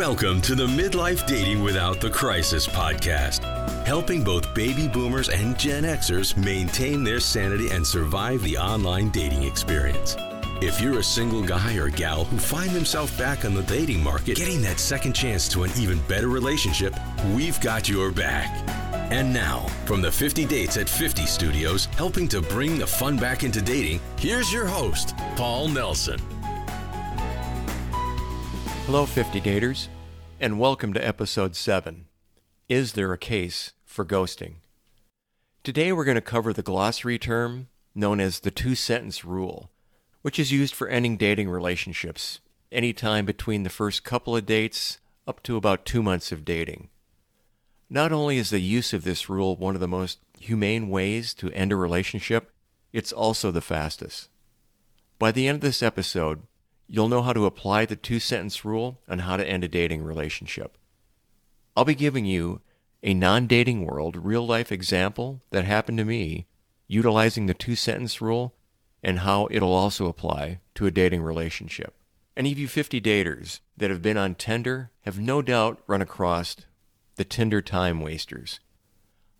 Welcome to the Midlife Dating Without the Crisis podcast, helping both baby boomers and Gen Xers maintain their sanity and survive the online dating experience. If you're a single guy or gal who find themselves back on the dating market, getting that second chance to an even better relationship, we've got your back. And now, from the 50 Dates at 50 studios, helping to bring the fun back into dating, here's your host, Paul Nelson. Hello, 50 daters, and welcome to episode 7 Is There a Case for Ghosting? Today we're going to cover the glossary term known as the two sentence rule, which is used for ending dating relationships anytime between the first couple of dates up to about two months of dating. Not only is the use of this rule one of the most humane ways to end a relationship, it's also the fastest. By the end of this episode, you'll know how to apply the two sentence rule on how to end a dating relationship. I'll be giving you a non dating world real life example that happened to me utilizing the two sentence rule and how it'll also apply to a dating relationship. Any of you 50 daters that have been on Tinder have no doubt run across the Tinder time wasters.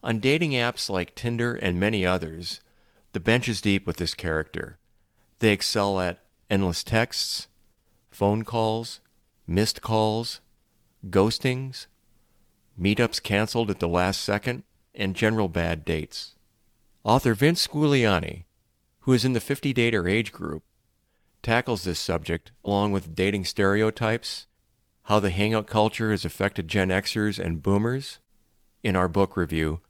On dating apps like Tinder and many others, the bench is deep with this character. They excel at endless texts, phone calls, missed calls, ghostings, meetups canceled at the last second, and general bad dates. Author Vince Guglielmi, who is in the 50 dater age group, tackles this subject along with dating stereotypes, how the hangout culture has affected Gen Xers and boomers, in our book review,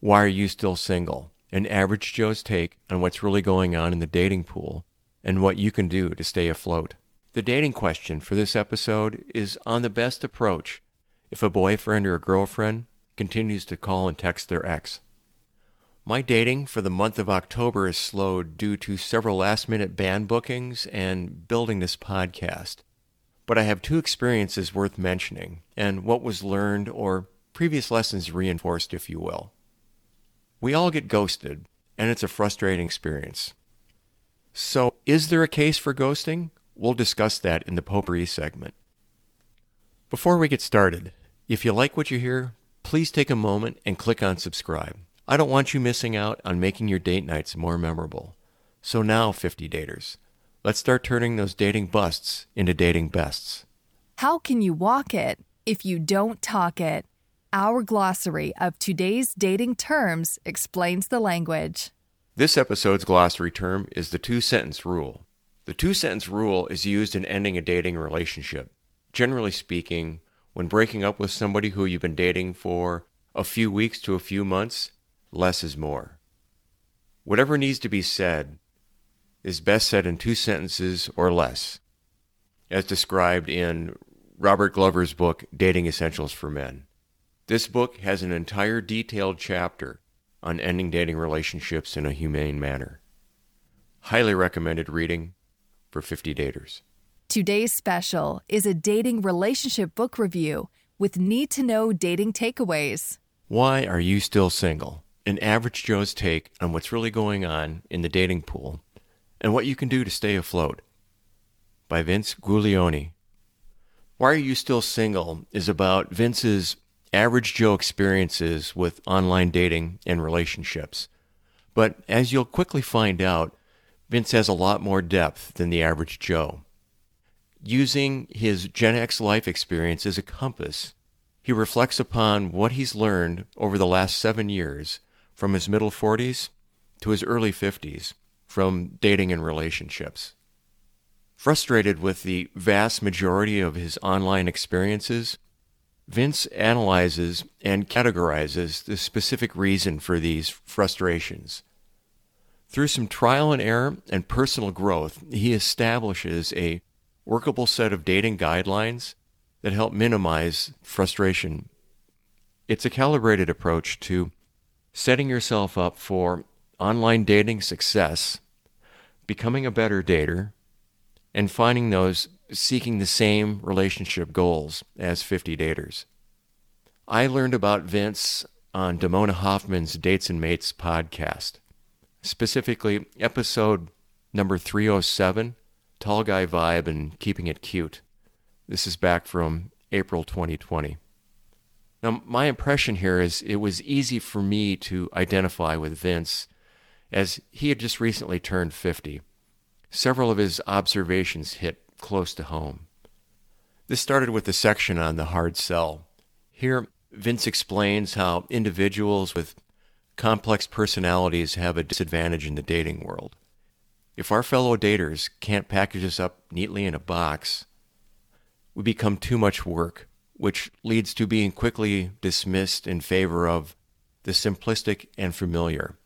Why Are You Still Single? An Average Joe's Take on What's Really Going On in the Dating Pool and what you can do to stay afloat. The dating question for this episode is on the best approach if a boyfriend or a girlfriend continues to call and text their ex. My dating for the month of October is slowed due to several last minute band bookings and building this podcast. But I have two experiences worth mentioning and what was learned or previous lessons reinforced, if you will. We all get ghosted, and it's a frustrating experience. So, is there a case for ghosting? We'll discuss that in the potpourri segment. Before we get started, if you like what you hear, please take a moment and click on subscribe. I don't want you missing out on making your date nights more memorable. So now, 50 daters, let's start turning those dating busts into dating bests. How can you walk it if you don't talk it? Our glossary of today's dating terms explains the language. This episode's glossary term is the two sentence rule. The two sentence rule is used in ending a dating relationship. Generally speaking, when breaking up with somebody who you've been dating for a few weeks to a few months, less is more. Whatever needs to be said is best said in two sentences or less, as described in Robert Glover's book, Dating Essentials for Men. This book has an entire detailed chapter on ending dating relationships in a humane manner. Highly recommended reading for 50 daters. Today's special is a dating relationship book review with need to know dating takeaways. Why Are You Still Single? An average Joe's take on what's really going on in the dating pool and what you can do to stay afloat. By Vince Guglielmi. Why Are You Still Single is about Vince's average Joe experiences with online dating and relationships. But as you'll quickly find out, Vince has a lot more depth than the average Joe. Using his Gen X life experience as a compass, he reflects upon what he's learned over the last seven years from his middle 40s to his early 50s from dating and relationships. Frustrated with the vast majority of his online experiences, Vince analyzes and categorizes the specific reason for these frustrations. Through some trial and error and personal growth, he establishes a workable set of dating guidelines that help minimize frustration. It's a calibrated approach to setting yourself up for online dating success, becoming a better dater, and finding those seeking the same relationship goals as 50 daters. I learned about Vince on Damona Hoffman's Dates and Mates podcast, specifically episode number 307 Tall Guy Vibe and Keeping It Cute. This is back from April 2020. Now, my impression here is it was easy for me to identify with Vince as he had just recently turned 50. Several of his observations hit close to home. This started with the section on the hard sell. Here, Vince explains how individuals with complex personalities have a disadvantage in the dating world. If our fellow daters can't package us up neatly in a box, we become too much work which leads to being quickly dismissed in favor of the simplistic and familiar.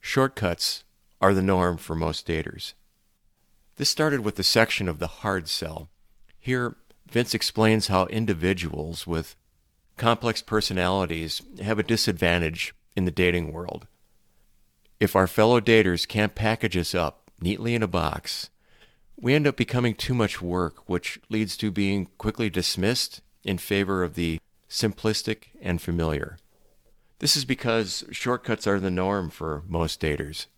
Shortcuts are the norm for most daters. This started with the section of the hard sell. Here, Vince explains how individuals with complex personalities have a disadvantage in the dating world. If our fellow daters can't package us up neatly in a box, we end up becoming too much work, which leads to being quickly dismissed in favor of the simplistic and familiar. This is because shortcuts are the norm for most daters.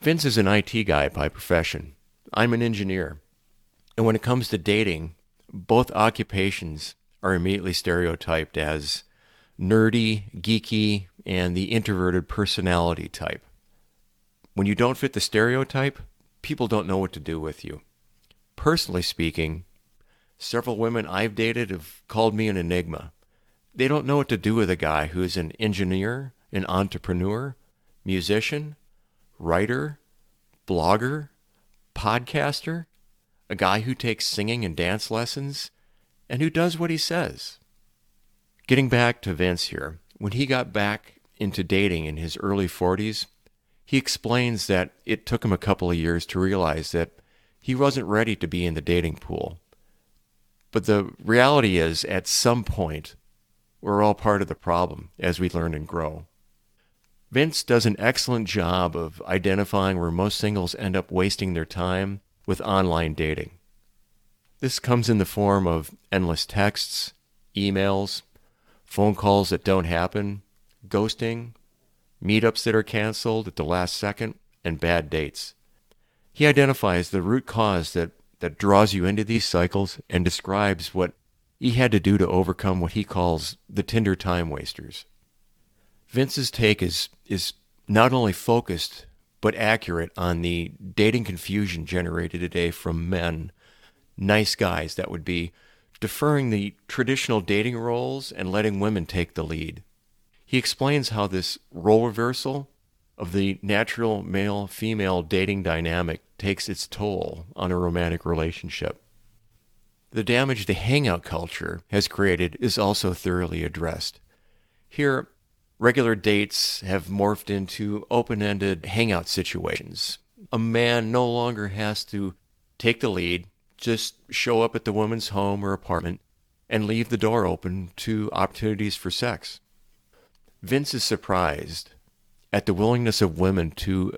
Vince is an IT guy by profession. I'm an engineer. And when it comes to dating, both occupations are immediately stereotyped as nerdy, geeky, and the introverted personality type. When you don't fit the stereotype, people don't know what to do with you. Personally speaking, Several women I've dated have called me an enigma. They don't know what to do with a guy who is an engineer, an entrepreneur, musician, writer, blogger, podcaster, a guy who takes singing and dance lessons, and who does what he says. Getting back to Vince here, when he got back into dating in his early 40s, he explains that it took him a couple of years to realize that he wasn't ready to be in the dating pool. But the reality is, at some point, we're all part of the problem as we learn and grow. Vince does an excellent job of identifying where most singles end up wasting their time with online dating. This comes in the form of endless texts, emails, phone calls that don't happen, ghosting, meetups that are canceled at the last second, and bad dates. He identifies the root cause that that draws you into these cycles and describes what he had to do to overcome what he calls the Tinder time wasters. Vince's take is, is not only focused but accurate on the dating confusion generated today from men, nice guys that would be deferring the traditional dating roles and letting women take the lead. He explains how this role reversal of the natural male female dating dynamic takes its toll on a romantic relationship. The damage the hangout culture has created is also thoroughly addressed. Here, regular dates have morphed into open ended hangout situations. A man no longer has to take the lead, just show up at the woman's home or apartment, and leave the door open to opportunities for sex. Vince is surprised at the willingness of women to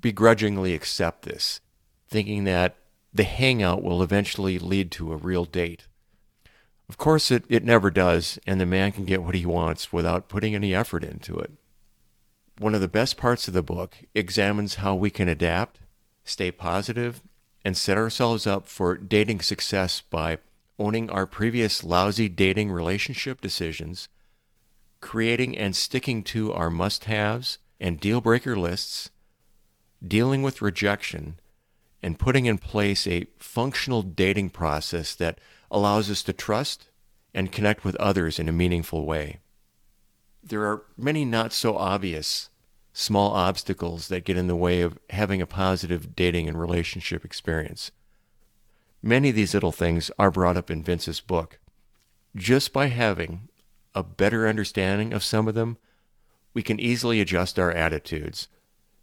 begrudgingly accept this, thinking that the hangout will eventually lead to a real date. Of course, it, it never does, and the man can get what he wants without putting any effort into it. One of the best parts of the book examines how we can adapt, stay positive, and set ourselves up for dating success by owning our previous lousy dating relationship decisions, creating and sticking to our must haves and deal breaker lists, dealing with rejection, and putting in place a functional dating process that allows us to trust and connect with others in a meaningful way. There are many not so obvious small obstacles that get in the way of having a positive dating and relationship experience. Many of these little things are brought up in Vince's book. Just by having a better understanding of some of them, we can easily adjust our attitudes.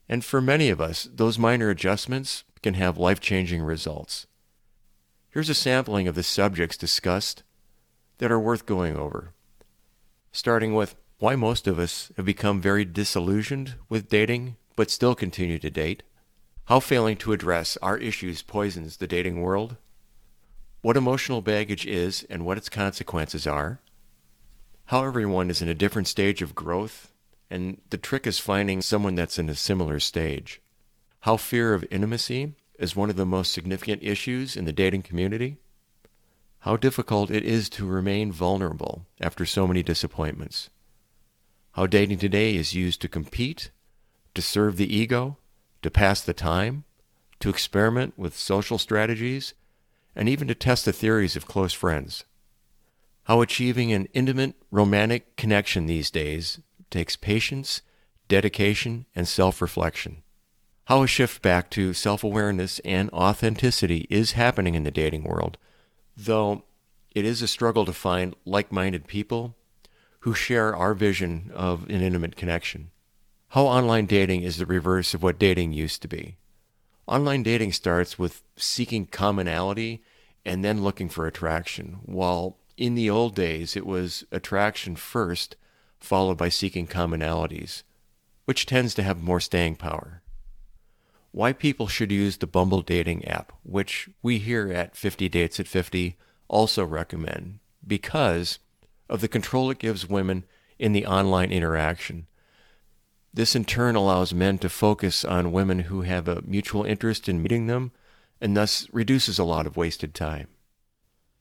And for many of us, those minor adjustments can have life changing results. Here's a sampling of the subjects discussed that are worth going over. Starting with why most of us have become very disillusioned with dating but still continue to date, how failing to address our issues poisons the dating world, what emotional baggage is and what its consequences are, how everyone is in a different stage of growth and the trick is finding someone that's in a similar stage. How fear of intimacy is one of the most significant issues in the dating community. how difficult it is to remain vulnerable after so many disappointments. How dating today is used to compete, to serve the ego, to pass the time, to experiment with social strategies, and even to test the theories of close friends. How achieving an intimate, romantic connection these days takes patience, dedication, and self reflection. How a shift back to self awareness and authenticity is happening in the dating world, though it is a struggle to find like minded people who share our vision of an intimate connection. How online dating is the reverse of what dating used to be. Online dating starts with seeking commonality and then looking for attraction, while in the old days it was attraction first, followed by seeking commonalities, which tends to have more staying power. Why people should use the Bumble dating app, which we here at 50 Dates at 50 also recommend, because of the control it gives women in the online interaction. This in turn allows men to focus on women who have a mutual interest in meeting them and thus reduces a lot of wasted time.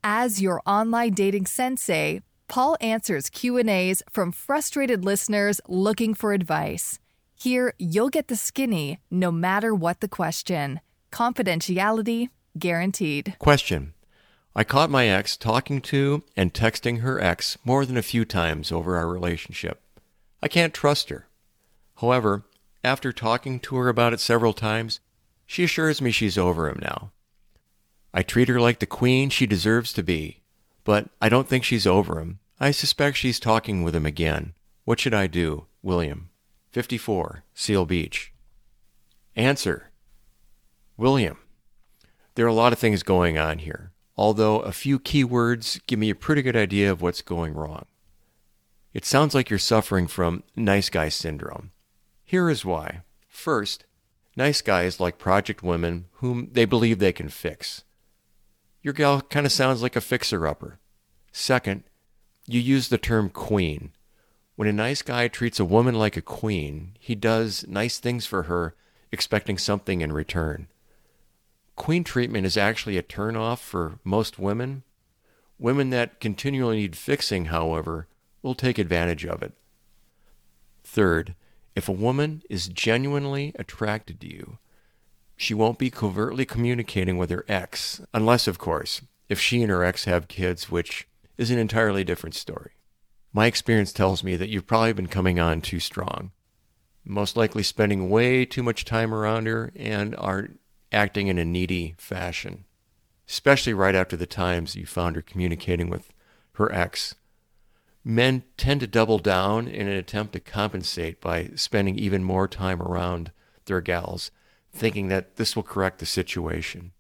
As your online dating sensei, Paul answers Q&As from frustrated listeners looking for advice. Here, you'll get the skinny no matter what the question. Confidentiality guaranteed. Question I caught my ex talking to and texting her ex more than a few times over our relationship. I can't trust her. However, after talking to her about it several times, she assures me she's over him now. I treat her like the queen she deserves to be, but I don't think she's over him. I suspect she's talking with him again. What should I do? William. 54, Seal Beach. Answer William, there are a lot of things going on here although a few key words give me a pretty good idea of what's going wrong. It sounds like you're suffering from nice guy syndrome. Here is why. First, nice guys like project women whom they believe they can fix. Your gal kind of sounds like a fixer upper. Second, you use the term queen. When a nice guy treats a woman like a queen, he does nice things for her, expecting something in return. Queen treatment is actually a turnoff for most women. Women that continually need fixing, however, will take advantage of it. Third, if a woman is genuinely attracted to you, she won't be covertly communicating with her ex, unless, of course, if she and her ex have kids, which is an entirely different story. My experience tells me that you've probably been coming on too strong, most likely spending way too much time around her and are acting in a needy fashion, especially right after the times you found her communicating with her ex. Men tend to double down in an attempt to compensate by spending even more time around their gals, thinking that this will correct the situation.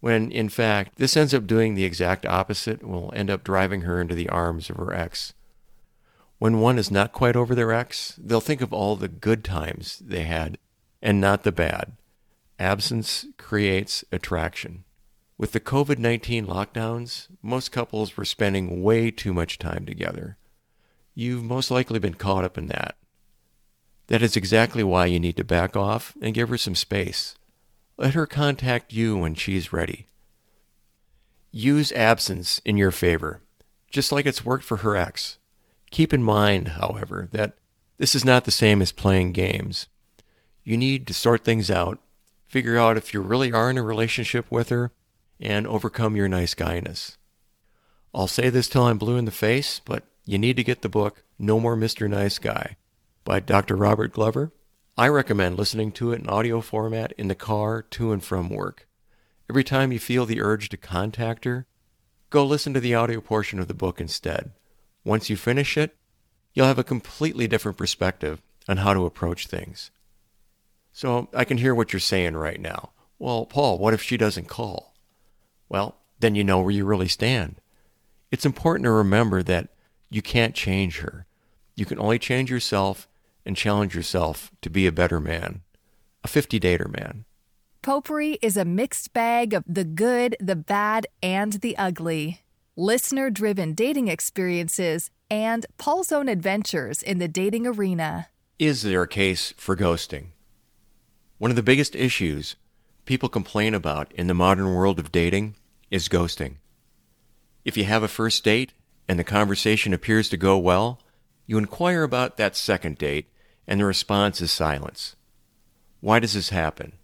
When, in fact, this ends up doing the exact opposite will end up driving her into the arms of her ex. When one is not quite over their ex, they'll think of all the good times they had and not the bad. Absence creates attraction. With the COVID 19 lockdowns, most couples were spending way too much time together. You've most likely been caught up in that. That is exactly why you need to back off and give her some space. Let her contact you when she's ready. Use absence in your favor, just like it's worked for her ex. Keep in mind, however, that this is not the same as playing games. You need to sort things out figure out if you really are in a relationship with her, and overcome your nice guyness. I'll say this till I'm blue in the face, but you need to get the book No More Mr. Nice Guy by Dr. Robert Glover. I recommend listening to it in audio format in the car to and from work. Every time you feel the urge to contact her, go listen to the audio portion of the book instead. Once you finish it, you'll have a completely different perspective on how to approach things. So I can hear what you're saying right now. Well, Paul, what if she doesn't call? Well, then you know where you really stand. It's important to remember that you can't change her. You can only change yourself and challenge yourself to be a better man, a 50 dater man. Potpourri is a mixed bag of the good, the bad, and the ugly. Listener driven dating experiences and Paul's own adventures in the dating arena. Is there a case for ghosting? One of the biggest issues people complain about in the modern world of dating is ghosting. If you have a first date and the conversation appears to go well, you inquire about that second date and the response is silence. Why does this happen?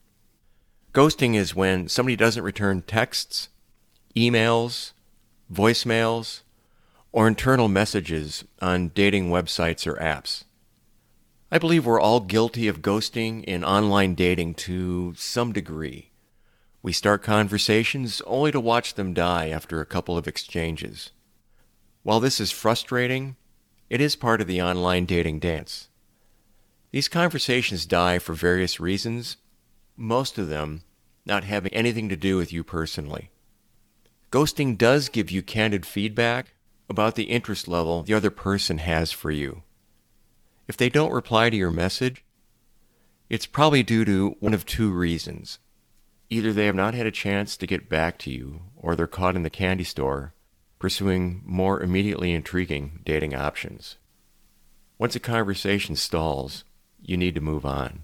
Ghosting is when somebody doesn't return texts, emails, voicemails, or internal messages on dating websites or apps. I believe we're all guilty of ghosting in online dating to some degree. We start conversations only to watch them die after a couple of exchanges. While this is frustrating, it is part of the online dating dance. These conversations die for various reasons, most of them not having anything to do with you personally. Ghosting does give you candid feedback about the interest level the other person has for you. If they don't reply to your message, it's probably due to one of two reasons. Either they have not had a chance to get back to you, or they're caught in the candy store pursuing more immediately intriguing dating options. Once a conversation stalls, you need to move on.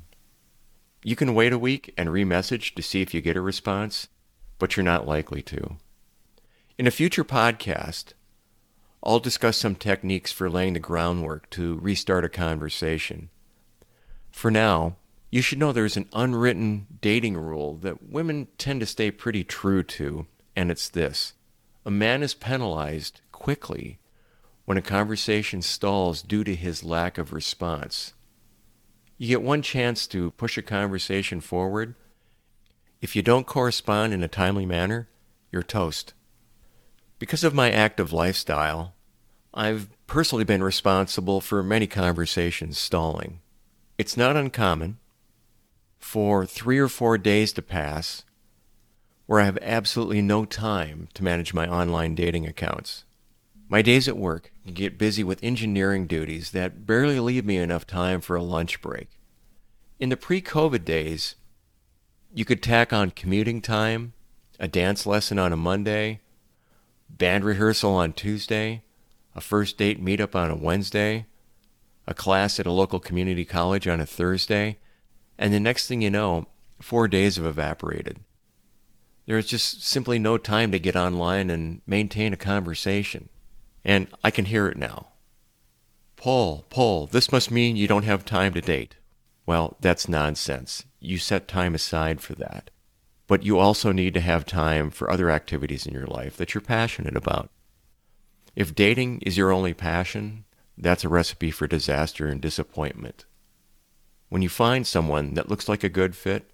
You can wait a week and remessage to see if you get a response, but you're not likely to. In a future podcast, I'll discuss some techniques for laying the groundwork to restart a conversation. For now, you should know there's an unwritten dating rule that women tend to stay pretty true to, and it's this a man is penalized quickly when a conversation stalls due to his lack of response. You get one chance to push a conversation forward. If you don't correspond in a timely manner, you're toast. Because of my active lifestyle, I've personally been responsible for many conversations stalling. It's not uncommon for three or four days to pass where I have absolutely no time to manage my online dating accounts. My days at work get busy with engineering duties that barely leave me enough time for a lunch break. In the pre COVID days, you could tack on commuting time, a dance lesson on a Monday, band rehearsal on Tuesday, a first date meetup on a Wednesday, a class at a local community college on a Thursday, and the next thing you know, four days have evaporated. There is just simply no time to get online and maintain a conversation. And I can hear it now. Paul, Paul, this must mean you don't have time to date. Well, that's nonsense. You set time aside for that. But you also need to have time for other activities in your life that you're passionate about. If dating is your only passion, that's a recipe for disaster and disappointment. When you find someone that looks like a good fit,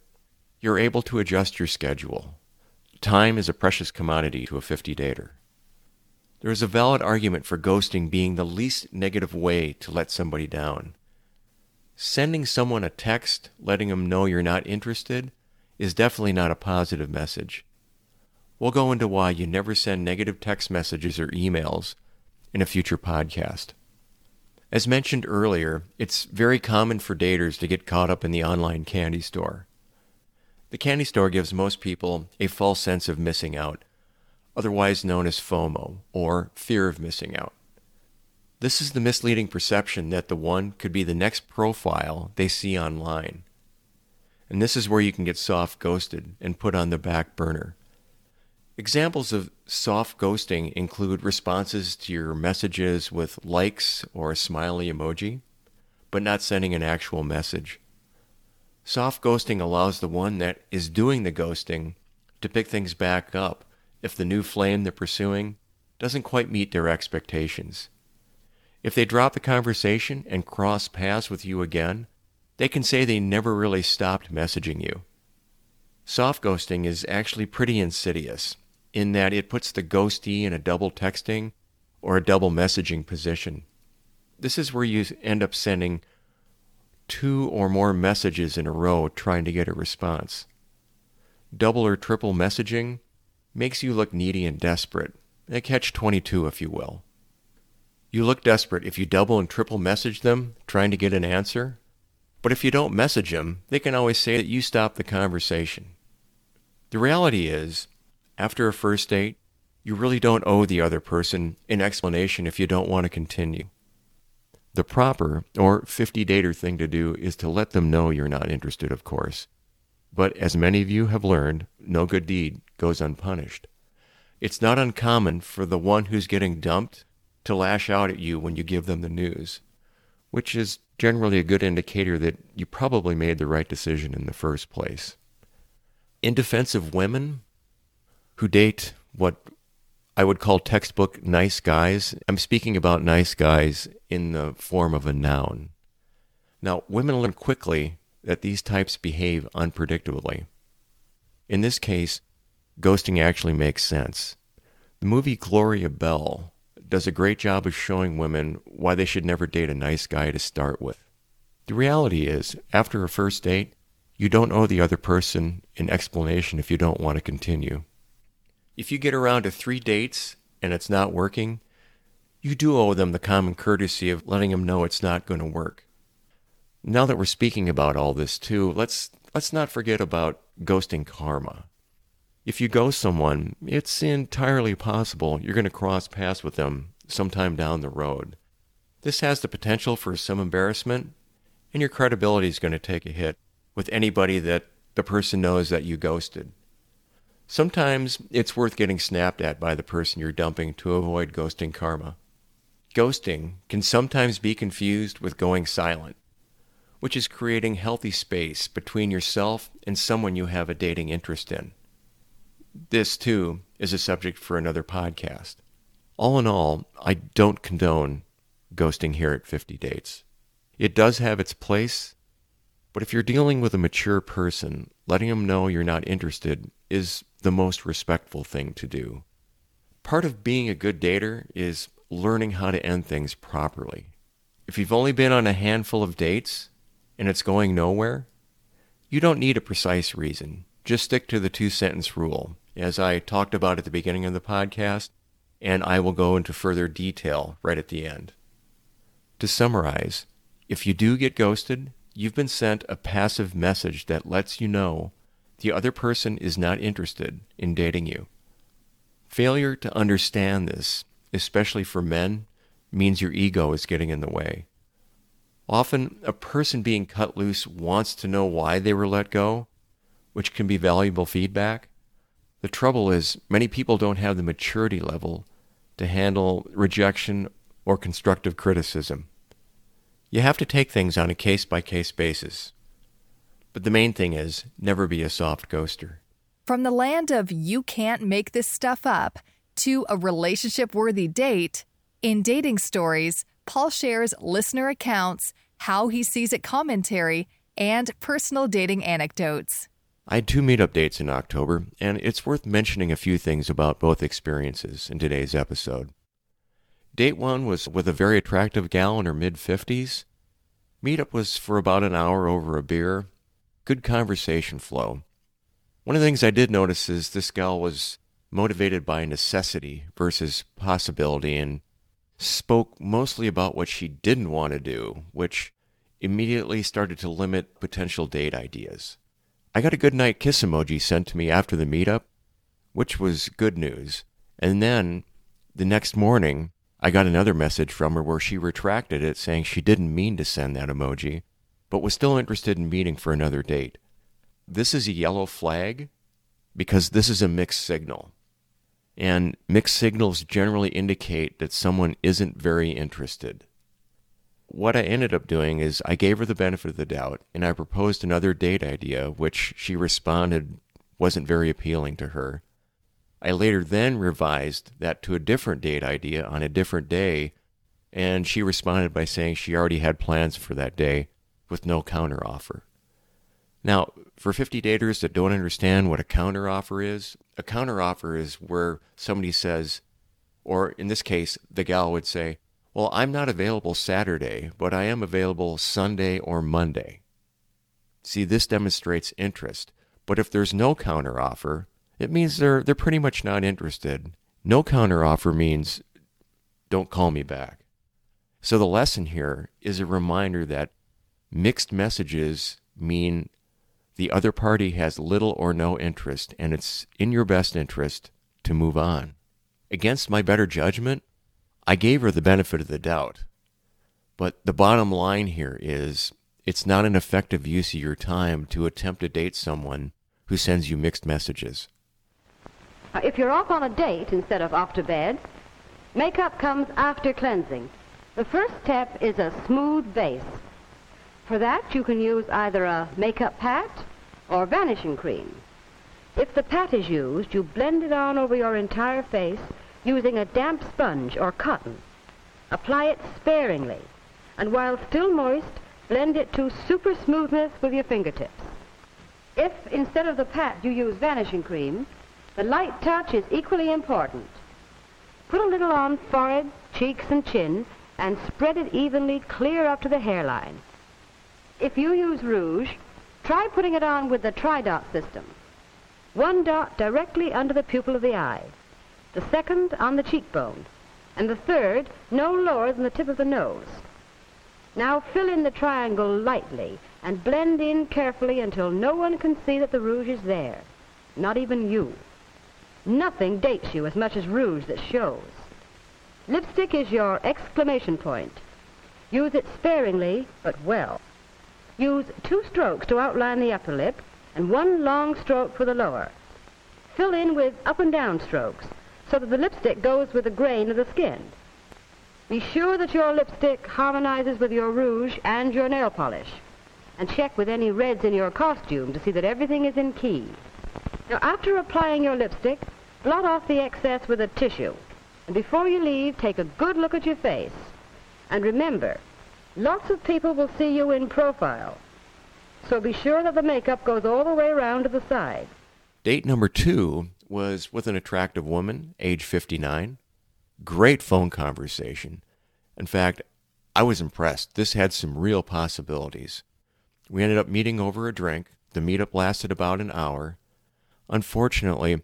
you're able to adjust your schedule. Time is a precious commodity to a 50 dater. There is a valid argument for ghosting being the least negative way to let somebody down. Sending someone a text letting them know you're not interested is definitely not a positive message. We'll go into why you never send negative text messages or emails in a future podcast. As mentioned earlier, it's very common for daters to get caught up in the online candy store. The candy store gives most people a false sense of missing out otherwise known as FOMO, or fear of missing out. This is the misleading perception that the one could be the next profile they see online. And this is where you can get soft ghosted and put on the back burner. Examples of soft ghosting include responses to your messages with likes or a smiley emoji, but not sending an actual message. Soft ghosting allows the one that is doing the ghosting to pick things back up if the new flame they're pursuing doesn't quite meet their expectations. If they drop the conversation and cross paths with you again, they can say they never really stopped messaging you. Soft ghosting is actually pretty insidious in that it puts the ghostee in a double texting or a double messaging position. This is where you end up sending two or more messages in a row trying to get a response. Double or triple messaging makes you look needy and desperate. A catch 22, if you will. You look desperate if you double and triple message them trying to get an answer. But if you don't message them, they can always say that you stopped the conversation. The reality is, after a first date, you really don't owe the other person an explanation if you don't want to continue. The proper, or 50 dater thing to do is to let them know you're not interested, of course. But as many of you have learned, no good deed goes unpunished. It's not uncommon for the one who's getting dumped to lash out at you when you give them the news, which is generally a good indicator that you probably made the right decision in the first place. In defense of women who date what I would call textbook nice guys, I'm speaking about nice guys in the form of a noun. Now, women learn quickly that these types behave unpredictably. In this case, ghosting actually makes sense. The movie Gloria Bell does a great job of showing women why they should never date a nice guy to start with. The reality is, after a first date, you don't owe the other person an explanation if you don't want to continue. If you get around to three dates and it's not working, you do owe them the common courtesy of letting them know it's not going to work. Now that we're speaking about all this too, let's let's not forget about ghosting karma. If you ghost someone, it's entirely possible you're going to cross paths with them sometime down the road. This has the potential for some embarrassment, and your credibility is going to take a hit with anybody that the person knows that you ghosted. Sometimes it's worth getting snapped at by the person you're dumping to avoid ghosting karma. Ghosting can sometimes be confused with going silent, which is creating healthy space between yourself and someone you have a dating interest in. This, too, is a subject for another podcast. All in all, I don't condone ghosting here at 50 Dates. It does have its place, but if you're dealing with a mature person, letting them know you're not interested is the most respectful thing to do. Part of being a good dater is learning how to end things properly. If you've only been on a handful of dates and it's going nowhere, you don't need a precise reason. Just stick to the two sentence rule as I talked about at the beginning of the podcast, and I will go into further detail right at the end. To summarize, if you do get ghosted, you've been sent a passive message that lets you know the other person is not interested in dating you. Failure to understand this, especially for men, means your ego is getting in the way. Often, a person being cut loose wants to know why they were let go, which can be valuable feedback. The trouble is, many people don't have the maturity level to handle rejection or constructive criticism. You have to take things on a case by case basis. But the main thing is never be a soft ghoster. From the land of you can't make this stuff up to a relationship worthy date, in Dating Stories, Paul shares listener accounts, how he sees it commentary, and personal dating anecdotes. I had two meetup dates in October, and it's worth mentioning a few things about both experiences in today's episode. Date one was with a very attractive gal in her mid 50s. Meetup was for about an hour over a beer. Good conversation flow. One of the things I did notice is this gal was motivated by necessity versus possibility and spoke mostly about what she didn't want to do, which immediately started to limit potential date ideas. I got a good night kiss emoji sent to me after the meetup, which was good news. And then the next morning, I got another message from her where she retracted it, saying she didn't mean to send that emoji, but was still interested in meeting for another date. This is a yellow flag because this is a mixed signal. And mixed signals generally indicate that someone isn't very interested what I ended up doing is I gave her the benefit of the doubt and I proposed another date idea, which she responded wasn't very appealing to her. I later then revised that to a different date idea on a different day, and she responded by saying she already had plans for that day with no counteroffer. Now, for 50 daters that don't understand what a counteroffer is, a counteroffer is where somebody says, or in this case, the gal would say, well, I'm not available Saturday, but I am available Sunday or Monday. See, this demonstrates interest. But if there's no counteroffer, it means they're they're pretty much not interested. No counteroffer means don't call me back. So the lesson here is a reminder that mixed messages mean the other party has little or no interest and it's in your best interest to move on. Against my better judgment, I gave her the benefit of the doubt. But the bottom line here is it's not an effective use of your time to attempt to date someone who sends you mixed messages. If you're off on a date instead of off to bed, makeup comes after cleansing. The first step is a smooth base. For that, you can use either a makeup pat or vanishing cream. If the pat is used, you blend it on over your entire face using a damp sponge or cotton. Apply it sparingly, and while still moist, blend it to super smoothness with your fingertips. If, instead of the pat, you use vanishing cream, the light touch is equally important. Put a little on forehead, cheeks, and chin, and spread it evenly clear up to the hairline. If you use rouge, try putting it on with the tri-dot system. One dot directly under the pupil of the eye, the second on the cheekbone, and the third no lower than the tip of the nose. Now fill in the triangle lightly and blend in carefully until no one can see that the rouge is there, not even you. Nothing dates you as much as rouge that shows. Lipstick is your exclamation point. Use it sparingly, but well. Use two strokes to outline the upper lip and one long stroke for the lower. Fill in with up and down strokes so that the lipstick goes with the grain of the skin. Be sure that your lipstick harmonizes with your rouge and your nail polish. And check with any reds in your costume to see that everything is in key. Now, after applying your lipstick, blot off the excess with a tissue. And before you leave, take a good look at your face. And remember, Lots of people will see you in profile. So be sure that the makeup goes all the way around to the side. Date number two was with an attractive woman, age 59. Great phone conversation. In fact, I was impressed. This had some real possibilities. We ended up meeting over a drink. The meetup lasted about an hour. Unfortunately,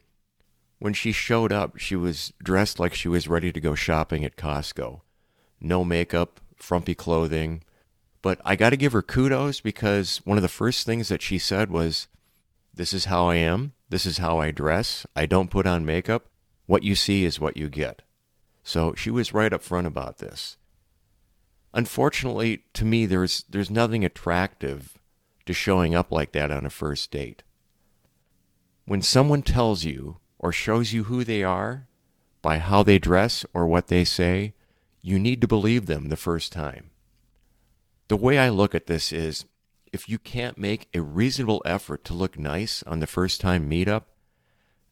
when she showed up, she was dressed like she was ready to go shopping at Costco. No makeup, frumpy clothing. But I got to give her kudos because one of the first things that she said was, This is how I am. This is how I dress. I don't put on makeup. What you see is what you get. So she was right up front about this. Unfortunately, to me, there's, there's nothing attractive to showing up like that on a first date. When someone tells you or shows you who they are by how they dress or what they say, you need to believe them the first time. The way I look at this is if you can't make a reasonable effort to look nice on the first time meetup,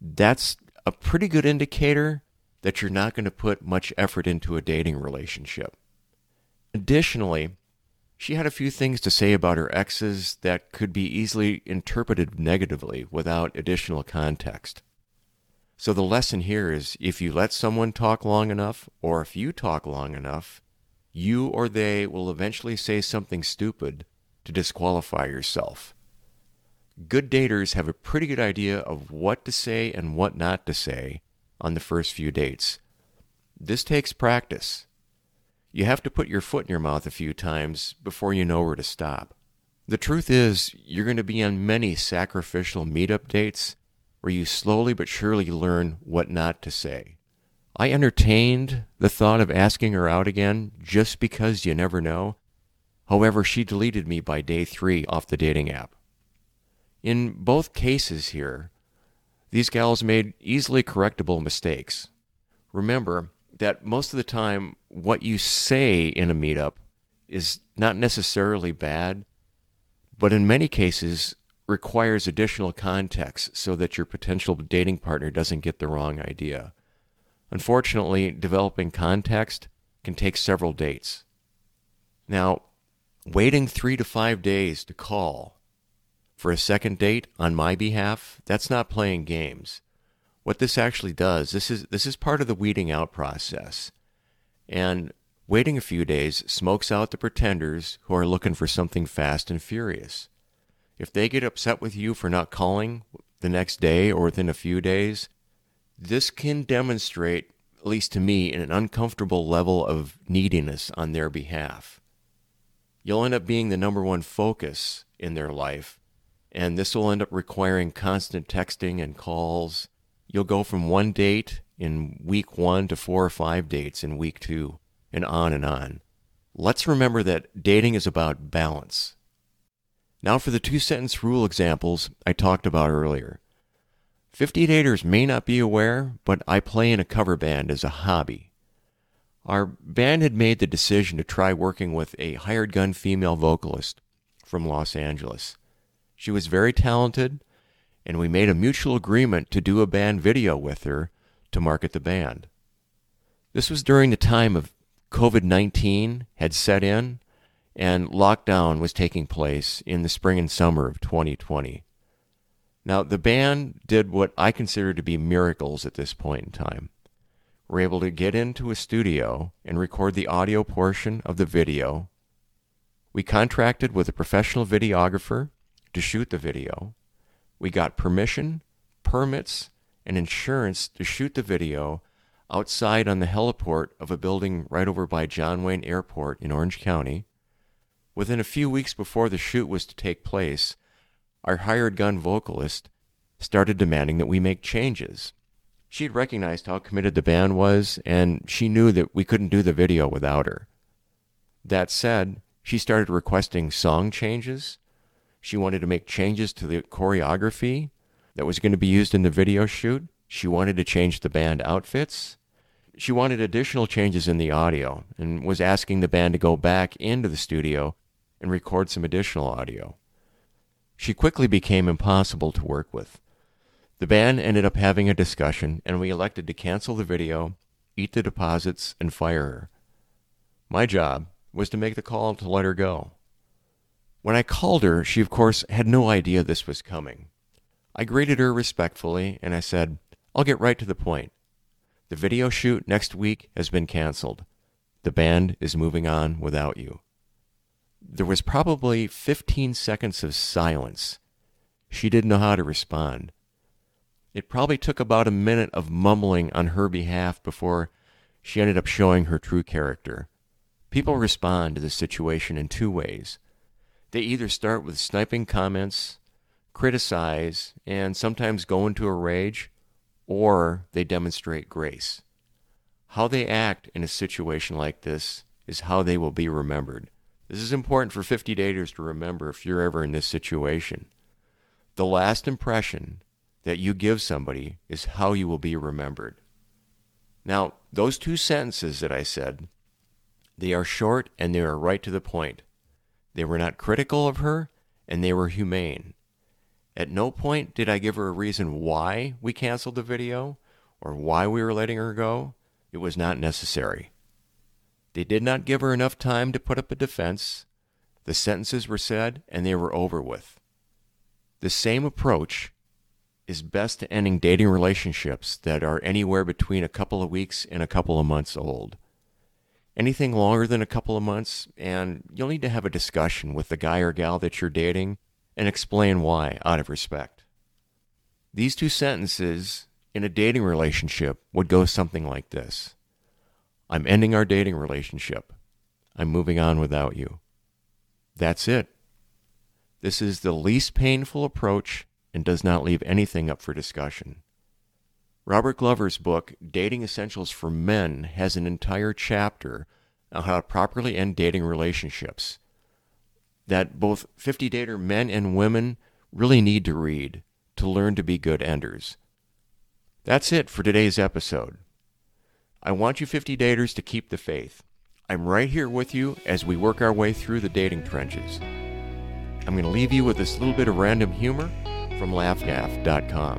that's a pretty good indicator that you're not going to put much effort into a dating relationship. Additionally, she had a few things to say about her exes that could be easily interpreted negatively without additional context. So the lesson here is if you let someone talk long enough, or if you talk long enough, you or they will eventually say something stupid to disqualify yourself. Good daters have a pretty good idea of what to say and what not to say on the first few dates. This takes practice. You have to put your foot in your mouth a few times before you know where to stop. The truth is, you're going to be on many sacrificial meetup dates where you slowly but surely learn what not to say. I entertained the thought of asking her out again just because you never know. However, she deleted me by day three off the dating app. In both cases here, these gals made easily correctable mistakes. Remember that most of the time, what you say in a meetup is not necessarily bad, but in many cases, requires additional context so that your potential dating partner doesn't get the wrong idea. Unfortunately, developing context can take several dates. Now, waiting three to five days to call for a second date on my behalf, that's not playing games. What this actually does, this is this is part of the weeding out process. And waiting a few days smokes out the pretenders who are looking for something fast and furious. If they get upset with you for not calling the next day or within a few days, this can demonstrate, at least to me, an uncomfortable level of neediness on their behalf. You'll end up being the number one focus in their life, and this will end up requiring constant texting and calls. You'll go from one date in week one to four or five dates in week two, and on and on. Let's remember that dating is about balance. Now for the two sentence rule examples I talked about earlier. 50 daters may not be aware, but I play in a cover band as a hobby. Our band had made the decision to try working with a hired gun female vocalist from Los Angeles. She was very talented, and we made a mutual agreement to do a band video with her to market the band. This was during the time of COVID 19 had set in, and lockdown was taking place in the spring and summer of 2020. Now, the band did what I consider to be miracles at this point in time. We're able to get into a studio and record the audio portion of the video. We contracted with a professional videographer to shoot the video. We got permission, permits, and insurance to shoot the video outside on the heliport of a building right over by John Wayne Airport in Orange County. Within a few weeks before the shoot was to take place, our hired gun vocalist started demanding that we make changes. She had recognized how committed the band was, and she knew that we couldn't do the video without her. That said, she started requesting song changes. She wanted to make changes to the choreography that was going to be used in the video shoot. She wanted to change the band outfits. She wanted additional changes in the audio and was asking the band to go back into the studio and record some additional audio. She quickly became impossible to work with. The band ended up having a discussion, and we elected to cancel the video, eat the deposits, and fire her. My job was to make the call to let her go. When I called her, she, of course, had no idea this was coming. I greeted her respectfully, and I said, I'll get right to the point. The video shoot next week has been canceled. The band is moving on without you. There was probably 15 seconds of silence. She didn't know how to respond. It probably took about a minute of mumbling on her behalf before she ended up showing her true character. People respond to the situation in two ways. They either start with sniping comments, criticize, and sometimes go into a rage, or they demonstrate grace. How they act in a situation like this is how they will be remembered. This is important for 50 daters to remember if you're ever in this situation. The last impression that you give somebody is how you will be remembered. Now, those two sentences that I said, they are short and they are right to the point. They were not critical of her and they were humane. At no point did I give her a reason why we canceled the video or why we were letting her go. It was not necessary. They did not give her enough time to put up a defense. The sentences were said, and they were over with. The same approach is best to ending dating relationships that are anywhere between a couple of weeks and a couple of months old. Anything longer than a couple of months, and you'll need to have a discussion with the guy or gal that you're dating and explain why out of respect. These two sentences in a dating relationship would go something like this I'm ending our dating relationship. I'm moving on without you. That's it. This is the least painful approach and does not leave anything up for discussion. Robert Glover's book, Dating Essentials for Men, has an entire chapter on how to properly end dating relationships that both 50 dater men and women really need to read to learn to be good enders. That's it for today's episode. I want you 50 daters to keep the faith. I'm right here with you as we work our way through the dating trenches. I'm going to leave you with this little bit of random humor from laughgaff.com.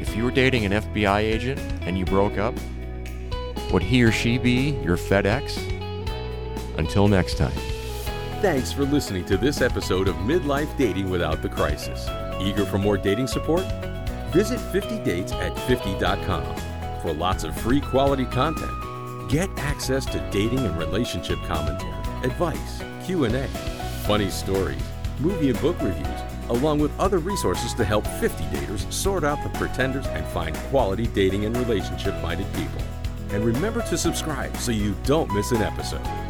If you were dating an FBI agent and you broke up, would he or she be your FedEx? Until next time. Thanks for listening to this episode of Midlife Dating Without the Crisis. Eager for more dating support? Visit 50dates at 50.com for lots of free quality content. Get access to dating and relationship commentary, advice, Q&A, funny stories, movie and book reviews, along with other resources to help 50 daters sort out the pretenders and find quality dating and relationship minded people. And remember to subscribe so you don't miss an episode.